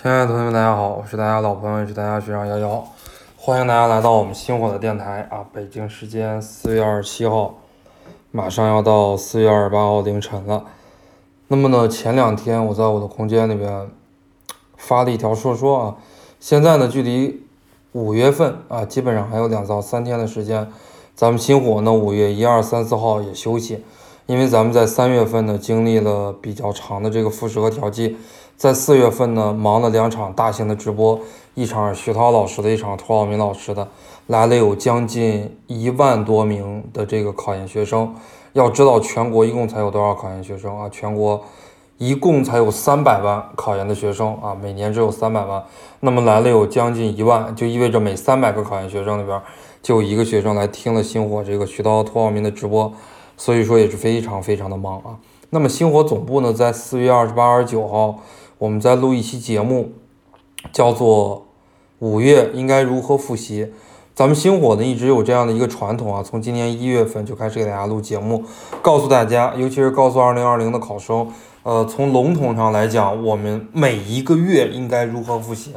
亲爱的同学们，大家好，我是大家老朋友，也是大家学长瑶瑶，欢迎大家来到我们星火的电台啊！北京时间四月二十七号，马上要到四月二十八号凌晨了。那么呢，前两天我在我的空间里边发了一条说说啊，现在呢，距离五月份啊，基本上还有两到三天的时间，咱们星火呢，五月一二三四号也休息。因为咱们在三月份呢经历了比较长的这个复试和调剂，在四月份呢忙了两场大型的直播，一场徐涛老师的，一场涂浩明老师的，来了有将近一万多名的这个考研学生。要知道全国一共才有多少考研学生啊？全国一共才有三百万考研的学生啊，每年只有三百万，那么来了有将近一万，就意味着每三百个考研学生里边就有一个学生来听了星火这个徐涛、涂浩明的直播。所以说也是非常非常的忙啊。那么星火总部呢，在四月二十八、二十九号，我们在录一期节目，叫做《五月应该如何复习》。咱们星火呢一直有这样的一个传统啊，从今年一月份就开始给大家录节目，告诉大家，尤其是告诉二零二零的考生，呃，从笼统上来讲，我们每一个月应该如何复习。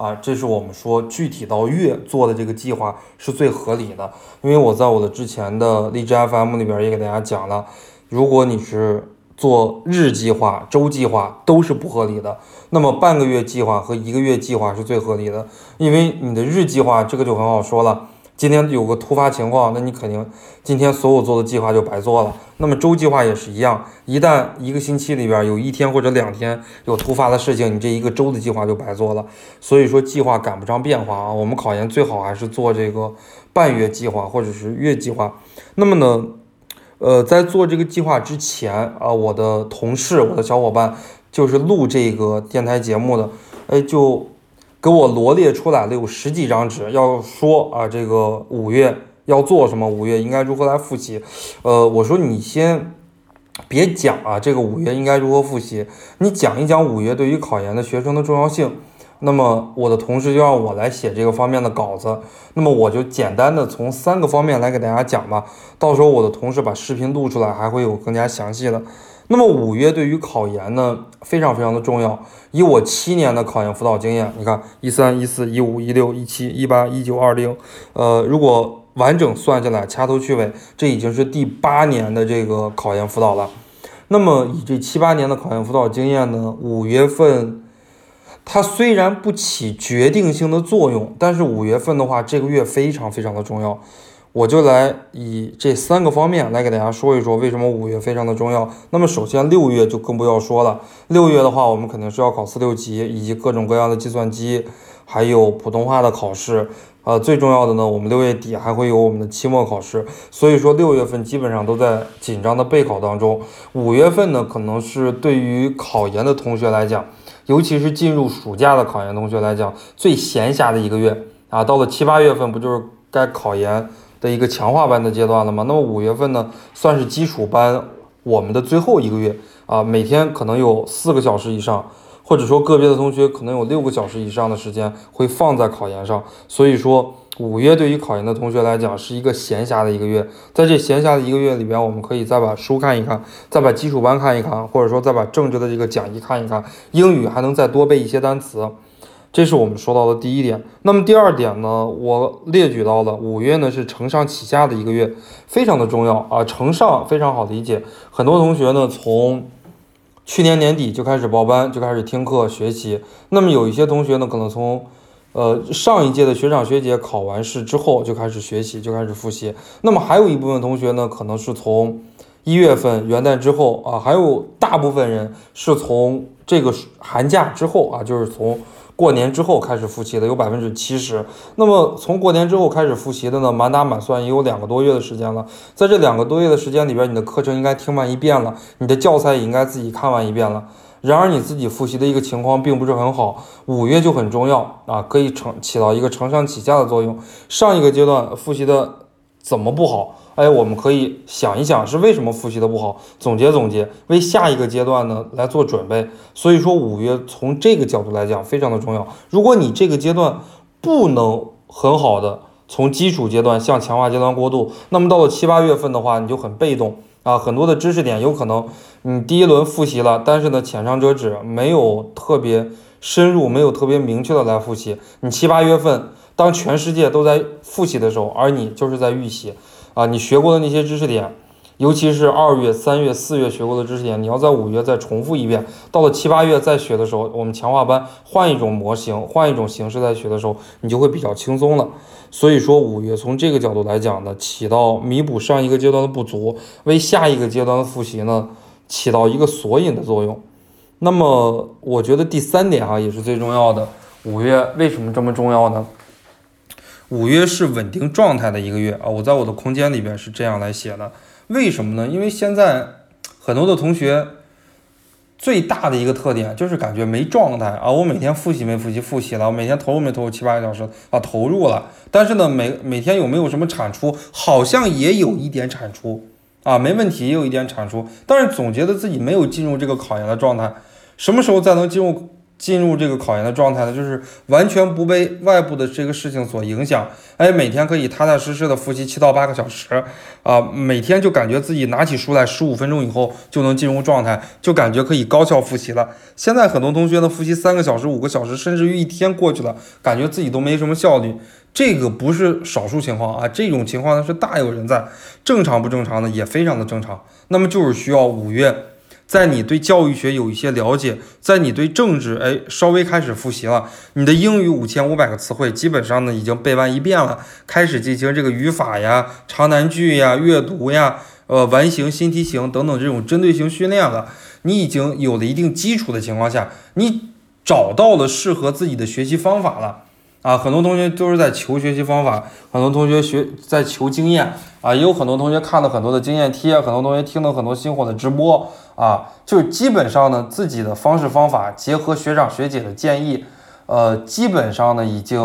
啊，这是我们说具体到月做的这个计划是最合理的，因为我在我的之前的荔枝 FM 里边也给大家讲了，如果你是做日计划、周计划都是不合理的，那么半个月计划和一个月计划是最合理的，因为你的日计划这个就很好说了。今天有个突发情况，那你肯定今天所有做的计划就白做了。那么周计划也是一样，一旦一个星期里边有一天或者两天有突发的事情，你这一个周的计划就白做了。所以说计划赶不上变化啊，我们考研最好还是做这个半月计划或者是月计划。那么呢，呃，在做这个计划之前啊，我的同事、我的小伙伴就是录这个电台节目的，哎就。给我罗列出来了有十几张纸，要说啊，这个五月要做什么，五月应该如何来复习。呃，我说你先别讲啊，这个五月应该如何复习，你讲一讲五月对于考研的学生的重要性。那么我的同事就让我来写这个方面的稿子，那么我就简单的从三个方面来给大家讲吧。到时候我的同事把视频录出来，还会有更加详细的。那么五月对于考研呢，非常非常的重要。以我七年的考研辅导经验，你看一三一四一五一六一七一八一九二零，呃，如果完整算下来，掐头去尾，这已经是第八年的这个考研辅导了。那么以这七八年的考研辅导经验呢，五月份它虽然不起决定性的作用，但是五月份的话，这个月非常非常的重要。我就来以这三个方面来给大家说一说为什么五月非常的重要。那么首先六月就更不要说了，六月的话我们肯定是要考四六级以及各种各样的计算机，还有普通话的考试。呃，最重要的呢，我们六月底还会有我们的期末考试，所以说六月份基本上都在紧张的备考当中。五月份呢，可能是对于考研的同学来讲，尤其是进入暑假的考研同学来讲，最闲暇的一个月啊。到了七八月份，不就是该考研？的一个强化班的阶段了吗？那么五月份呢，算是基础班我们的最后一个月啊，每天可能有四个小时以上，或者说个别的同学可能有六个小时以上的时间会放在考研上。所以说，五月对于考研的同学来讲是一个闲暇的一个月，在这闲暇的一个月里边，我们可以再把书看一看，再把基础班看一看，或者说再把政治的这个讲义看一看，英语还能再多背一些单词。这是我们说到的第一点。那么第二点呢？我列举到了五月呢是承上启下的一个月，非常的重要啊。承上非常好理解，很多同学呢从去年年底就开始报班，就开始听课学习。那么有一些同学呢，可能从呃上一届的学长学姐考完试之后就开始学习，就开始复习。那么还有一部分同学呢，可能是从一月份元旦之后啊，还有大部分人是从这个寒假之后啊，就是从。过年之后开始复习的有百分之七十，那么从过年之后开始复习的呢，满打满算也有两个多月的时间了。在这两个多月的时间里边，你的课程应该听完一遍了，你的教材也应该自己看完一遍了。然而你自己复习的一个情况并不是很好，五月就很重要啊，可以承起到一个承上启下的作用。上一个阶段复习的怎么不好？哎，我们可以想一想是为什么复习的不好，总结总结，为下一个阶段呢来做准备。所以说五月从这个角度来讲非常的重要。如果你这个阶段不能很好的从基础阶段向强化阶段过渡，那么到了七八月份的话，你就很被动，啊，很多的知识点有可能你第一轮复习了，但是呢浅尝辄止，没有特别深入，没有特别明确的来复习。你七八月份当全世界都在复习的时候，而你就是在预习啊，你学过的那些知识点。尤其是二月、三月、四月学过的知识点，你要在五月再重复一遍。到了七八月再学的时候，我们强化班换一种模型，换一种形式再学的时候，你就会比较轻松了。所以说，五月从这个角度来讲呢，起到弥补上一个阶段的不足，为下一个阶段的复习呢，起到一个索引的作用。那么，我觉得第三点啊，也是最重要的。五月为什么这么重要呢？五月是稳定状态的一个月啊，我在我的空间里边是这样来写的。为什么呢？因为现在很多的同学最大的一个特点就是感觉没状态啊！我每天复习没复习？复习了。我每天投入没投入七八个小时啊？投入了。但是呢，每每天有没有什么产出？好像也有一点产出啊，没问题，也有一点产出。但是总觉得自己没有进入这个考研的状态。什么时候才能进入？进入这个考研的状态呢，就是完全不被外部的这个事情所影响，哎，每天可以踏踏实实的复习七到八个小时，啊，每天就感觉自己拿起书来十五分钟以后就能进入状态，就感觉可以高效复习了。现在很多同学呢，复习三个小时、五个小时，甚至于一天过去了，感觉自己都没什么效率。这个不是少数情况啊，这种情况呢是大有人在，正常不正常呢也非常的正常。那么就是需要五月。在你对教育学有一些了解，在你对政治哎稍微开始复习了，你的英语五千五百个词汇基本上呢已经背完一遍了，开始进行这个语法呀、长难句呀、阅读呀、呃完形、新题型等等这种针对性训练了，你已经有了一定基础的情况下，你找到了适合自己的学习方法了。啊，很多同学都是在求学习方法，很多同学学在求经验啊，也有很多同学看了很多的经验贴，很多同学听了很多星火的直播啊，就是基本上呢，自己的方式方法结合学长学姐的建议，呃，基本上呢已经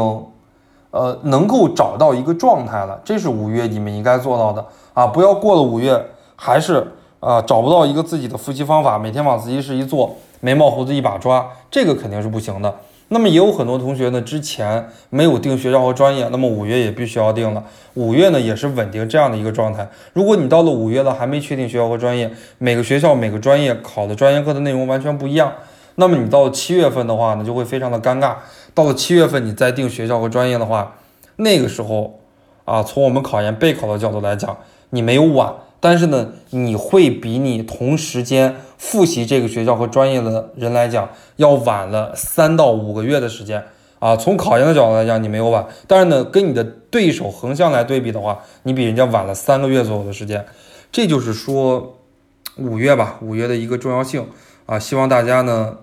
呃能够找到一个状态了。这是五月你们应该做到的啊，不要过了五月还是啊找不到一个自己的复习方法，每天往自习室一坐，眉毛胡子一把抓，这个肯定是不行的。那么也有很多同学呢，之前没有定学校和专业，那么五月也必须要定了。五月呢也是稳定这样的一个状态。如果你到了五月了还没确定学校和专业，每个学校每个专业考的专业课的内容完全不一样，那么你到了七月份的话呢，就会非常的尴尬。到了七月份你再定学校和专业的话，那个时候啊，从我们考研备考的角度来讲，你没有晚。但是呢，你会比你同时间复习这个学校和专业的人来讲，要晚了三到五个月的时间啊。从考研的角度来讲，你没有晚，但是呢，跟你的对手横向来对比的话，你比人家晚了三个月左右的时间。这就是说，五月吧，五月的一个重要性啊。希望大家呢，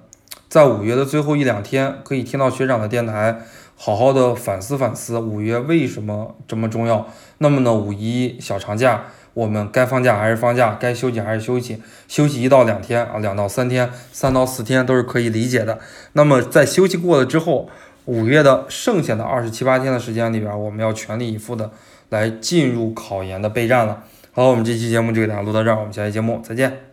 在五月的最后一两天，可以听到学长的电台，好好的反思反思五月为什么这么重要。那么呢，五一小长假。我们该放假还是放假，该休息还是休息，休息一到两天啊，两到三天，三到四天都是可以理解的。那么在休息过了之后，五月的剩下的二十七八天的时间里边，我们要全力以赴的来进入考研的备战了。好，我们这期节目就给大家录到这儿，我们下期节目再见。